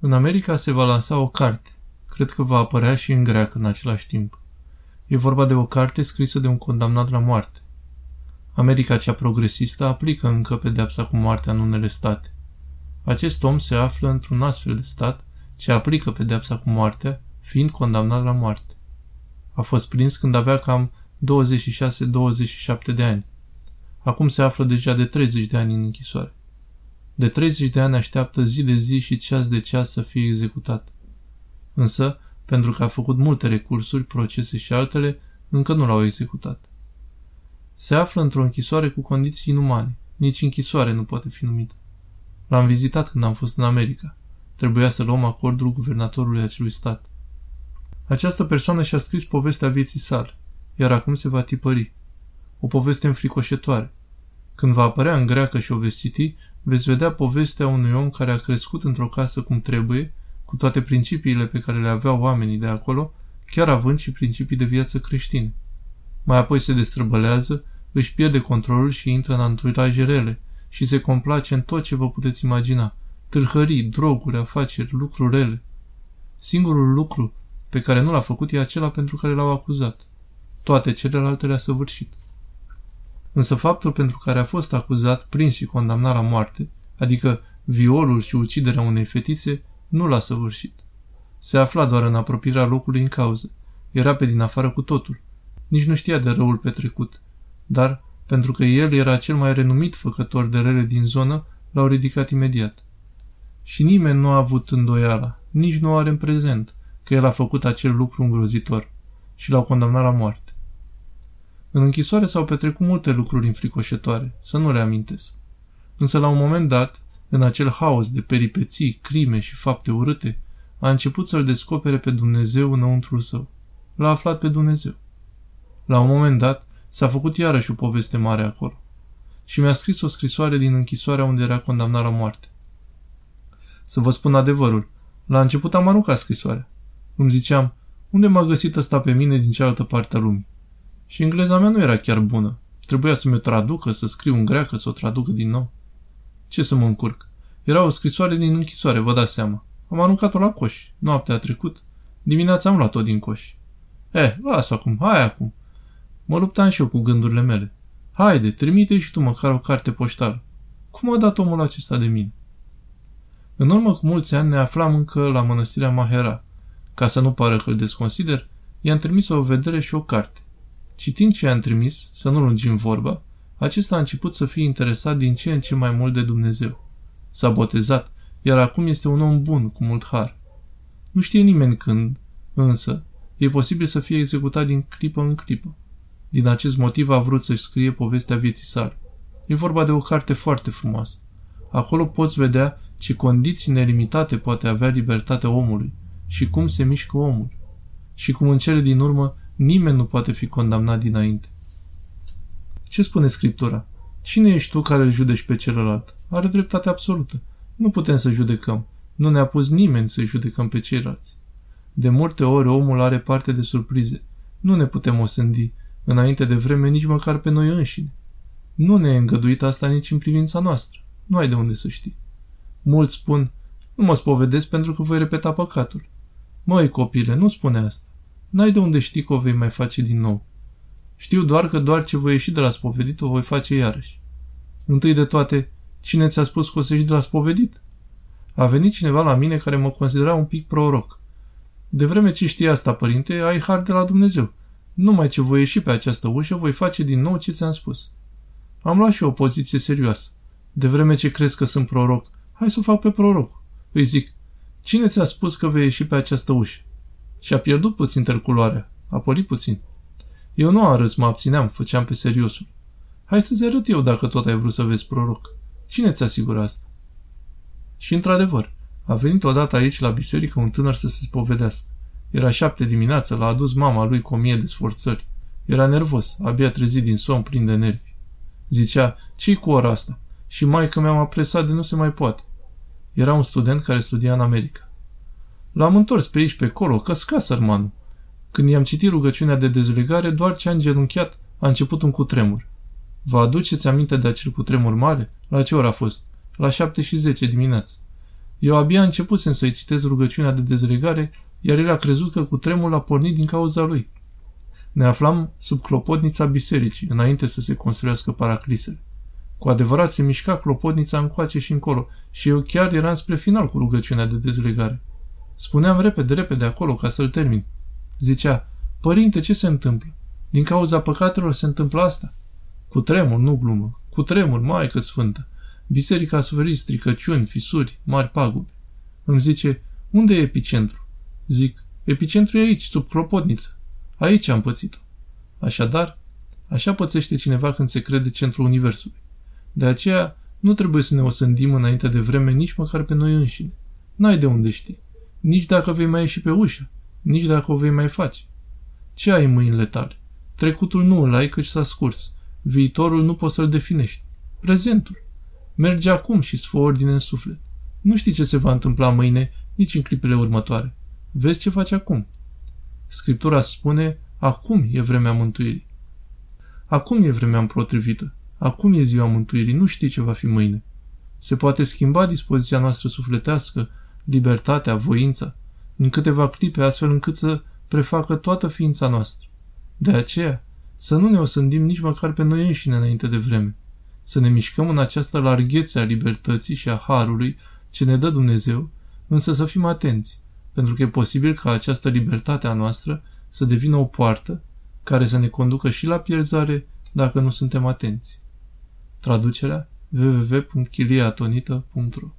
În America se va lansa o carte. Cred că va apărea și în greacă în același timp. E vorba de o carte scrisă de un condamnat la moarte. America cea progresistă aplică încă pedepsa cu moartea în unele state. Acest om se află într-un astfel de stat ce aplică pedepsa cu moartea, fiind condamnat la moarte. A fost prins când avea cam 26-27 de ani. Acum se află deja de 30 de ani în închisoare. De 30 de ani așteaptă zi de zi și ceas de ceas să fie executat. Însă, pentru că a făcut multe recursuri, procese și altele, încă nu l-au executat. Se află într-o închisoare cu condiții inumane. Nici închisoare nu poate fi numită. L-am vizitat când am fost în America. Trebuia să luăm acordul guvernatorului acelui stat. Această persoană și-a scris povestea vieții sale, iar acum se va tipări. O poveste înfricoșătoare. Când va apărea în greacă și o veți citi, veți vedea povestea unui om care a crescut într-o casă cum trebuie, cu toate principiile pe care le aveau oamenii de acolo, chiar având și principii de viață creștine. Mai apoi se destrăbălează, își pierde controlul și intră în anturaje rele și se complace în tot ce vă puteți imagina. Târhării, droguri, afaceri, lucruri rele. Singurul lucru pe care nu l-a făcut e acela pentru care l-au acuzat. Toate celelalte le-a săvârșit. Însă faptul pentru care a fost acuzat, prins și condamnat la moarte, adică violul și uciderea unei fetițe, nu l-a săvârșit. Se afla doar în apropierea locului în cauză. Era pe din afară cu totul. Nici nu știa de răul petrecut. Dar, pentru că el era cel mai renumit făcător de rele din zonă, l-au ridicat imediat. Și nimeni nu a avut îndoiala, nici nu are în prezent, că el a făcut acel lucru îngrozitor și l-au condamnat la moarte. În închisoare s-au petrecut multe lucruri înfricoșătoare, să nu le amintesc. Însă la un moment dat, în acel haos de peripeții, crime și fapte urâte, a început să-l descopere pe Dumnezeu înăuntrul său. L-a aflat pe Dumnezeu. La un moment dat, s-a făcut iarăși o poveste mare acolo. Și mi-a scris o scrisoare din închisoarea unde era condamnat la moarte. Să vă spun adevărul, la început am aruncat scrisoarea. Îmi ziceam, unde m-a găsit ăsta pe mine din cealaltă parte a lumii? Și engleza mea nu era chiar bună. Trebuia să mi-o traducă, să scriu în greacă, să o traducă din nou. Ce să mă încurc? Era o scrisoare din închisoare, vă dați seama. Am aruncat-o la coș. Noaptea a trecut. Dimineața am luat-o din coș. Eh, las-o acum, hai acum. Mă luptam și eu cu gândurile mele. Haide, trimite și tu măcar o carte poștală. Cum a dat omul acesta de mine? În urmă cu mulți ani ne aflam încă la mănăstirea Mahera. Ca să nu pară că îl desconsider, i-am trimis o vedere și o carte. Citind ce i-am trimis, să nu lungim vorba, acesta a început să fie interesat din ce în ce mai mult de Dumnezeu. S-a botezat, iar acum este un om bun, cu mult har. Nu știe nimeni când, însă, e posibil să fie executat din clipă în clipă. Din acest motiv a vrut să-și scrie povestea vieții sale. E vorba de o carte foarte frumoasă. Acolo poți vedea ce condiții nelimitate poate avea libertatea omului și cum se mișcă omul. Și cum în cele din urmă nimeni nu poate fi condamnat dinainte. Ce spune Scriptura? Cine ești tu care îl judești pe celălalt? Are dreptate absolută. Nu putem să judecăm. Nu ne-a pus nimeni să-i judecăm pe ceilalți. De multe ori omul are parte de surprize. Nu ne putem osândi, înainte de vreme, nici măcar pe noi înșine. Nu ne-e îngăduit asta nici în privința noastră. Nu ai de unde să știi. Mulți spun, nu mă spovedesc pentru că voi repeta păcatul. Măi, copile, nu spune asta. N-ai de unde știi că o vei mai face din nou. Știu doar că doar ce voi ieși de la spovedit o voi face iarăși. Întâi de toate, cine ți-a spus că o să ieși de la spovedit? A venit cineva la mine care mă considera un pic proroc. De vreme ce știi asta, părinte, ai har de la Dumnezeu. Numai ce voi ieși pe această ușă, voi face din nou ce ți-am spus. Am luat și o poziție serioasă. De vreme ce crezi că sunt proroc, hai să o fac pe proroc. Îi zic, cine ți-a spus că vei ieși pe această ușă? Și a pierdut puțin terculoarea. A polit puțin. Eu nu am râs, mă abțineam, făceam pe seriosul. Hai să-ți arăt eu dacă tot ai vrut să vezi proroc. Cine ți asigură asta? Și într-adevăr, a venit odată aici la biserică un tânăr să se spovedească. Era șapte dimineață, l-a adus mama lui cu o mie de sforțări. Era nervos, abia trezit din somn plin de nervi. Zicea, ce cu ora asta? Și mai că mi-am apresat de nu se mai poate. Era un student care studia în America. L-am întors pe aici pe acolo, căsca sărmanul. Când i-am citit rugăciunea de dezlegare, doar ce a îngenunchiat, a început un cutremur. Vă aduceți aminte de acel cutremur mare? La ce oră a fost? La șapte și zece dimineață. Eu abia începusem să-i citesc rugăciunea de dezlegare, iar el a crezut că cu tremul a pornit din cauza lui. Ne aflam sub clopotnița bisericii, înainte să se construiască paraclisele. Cu adevărat se mișca clopotnița încoace și încolo și eu chiar eram spre final cu rugăciunea de dezlegare. Spuneam repede, repede acolo ca să-l termin. Zicea, părinte, ce se întâmplă? Din cauza păcatelor se întâmplă asta? Cu tremur, nu glumă. Cu tremur, Maică Sfântă. Biserica a suferit stricăciuni, fisuri, mari pagube. Îmi zice, unde e epicentru? Zic, epicentru e aici, sub clopotniță. Aici am pățit-o. Așadar, așa pățește cineva când se crede centrul universului. De aceea, nu trebuie să ne osândim înainte de vreme nici măcar pe noi înșine. N-ai de unde știi. Nici dacă vei mai ieși pe ușă. Nici dacă o vei mai face. Ce ai în mâinile tale? Trecutul nu îl ai căci s-a scurs. Viitorul nu poți să-l definești. Prezentul. Merge acum și îți fă ordine în suflet. Nu știi ce se va întâmpla mâine, nici în clipele următoare. Vezi ce faci acum. Scriptura spune, acum e vremea mântuirii. Acum e vremea împotrivită. Acum e ziua mântuirii, nu știi ce va fi mâine. Se poate schimba dispoziția noastră sufletească, libertatea, voința, în câteva clipe, astfel încât să prefacă toată ființa noastră. De aceea, să nu ne osândim nici măcar pe noi înșine înainte de vreme. Să ne mișcăm în această larghețe a libertății și a harului ce ne dă Dumnezeu, însă să fim atenți, pentru că e posibil ca această libertate a noastră să devină o poartă care să ne conducă și la pierzare dacă nu suntem atenți. Traducerea www.chiliatonita.ro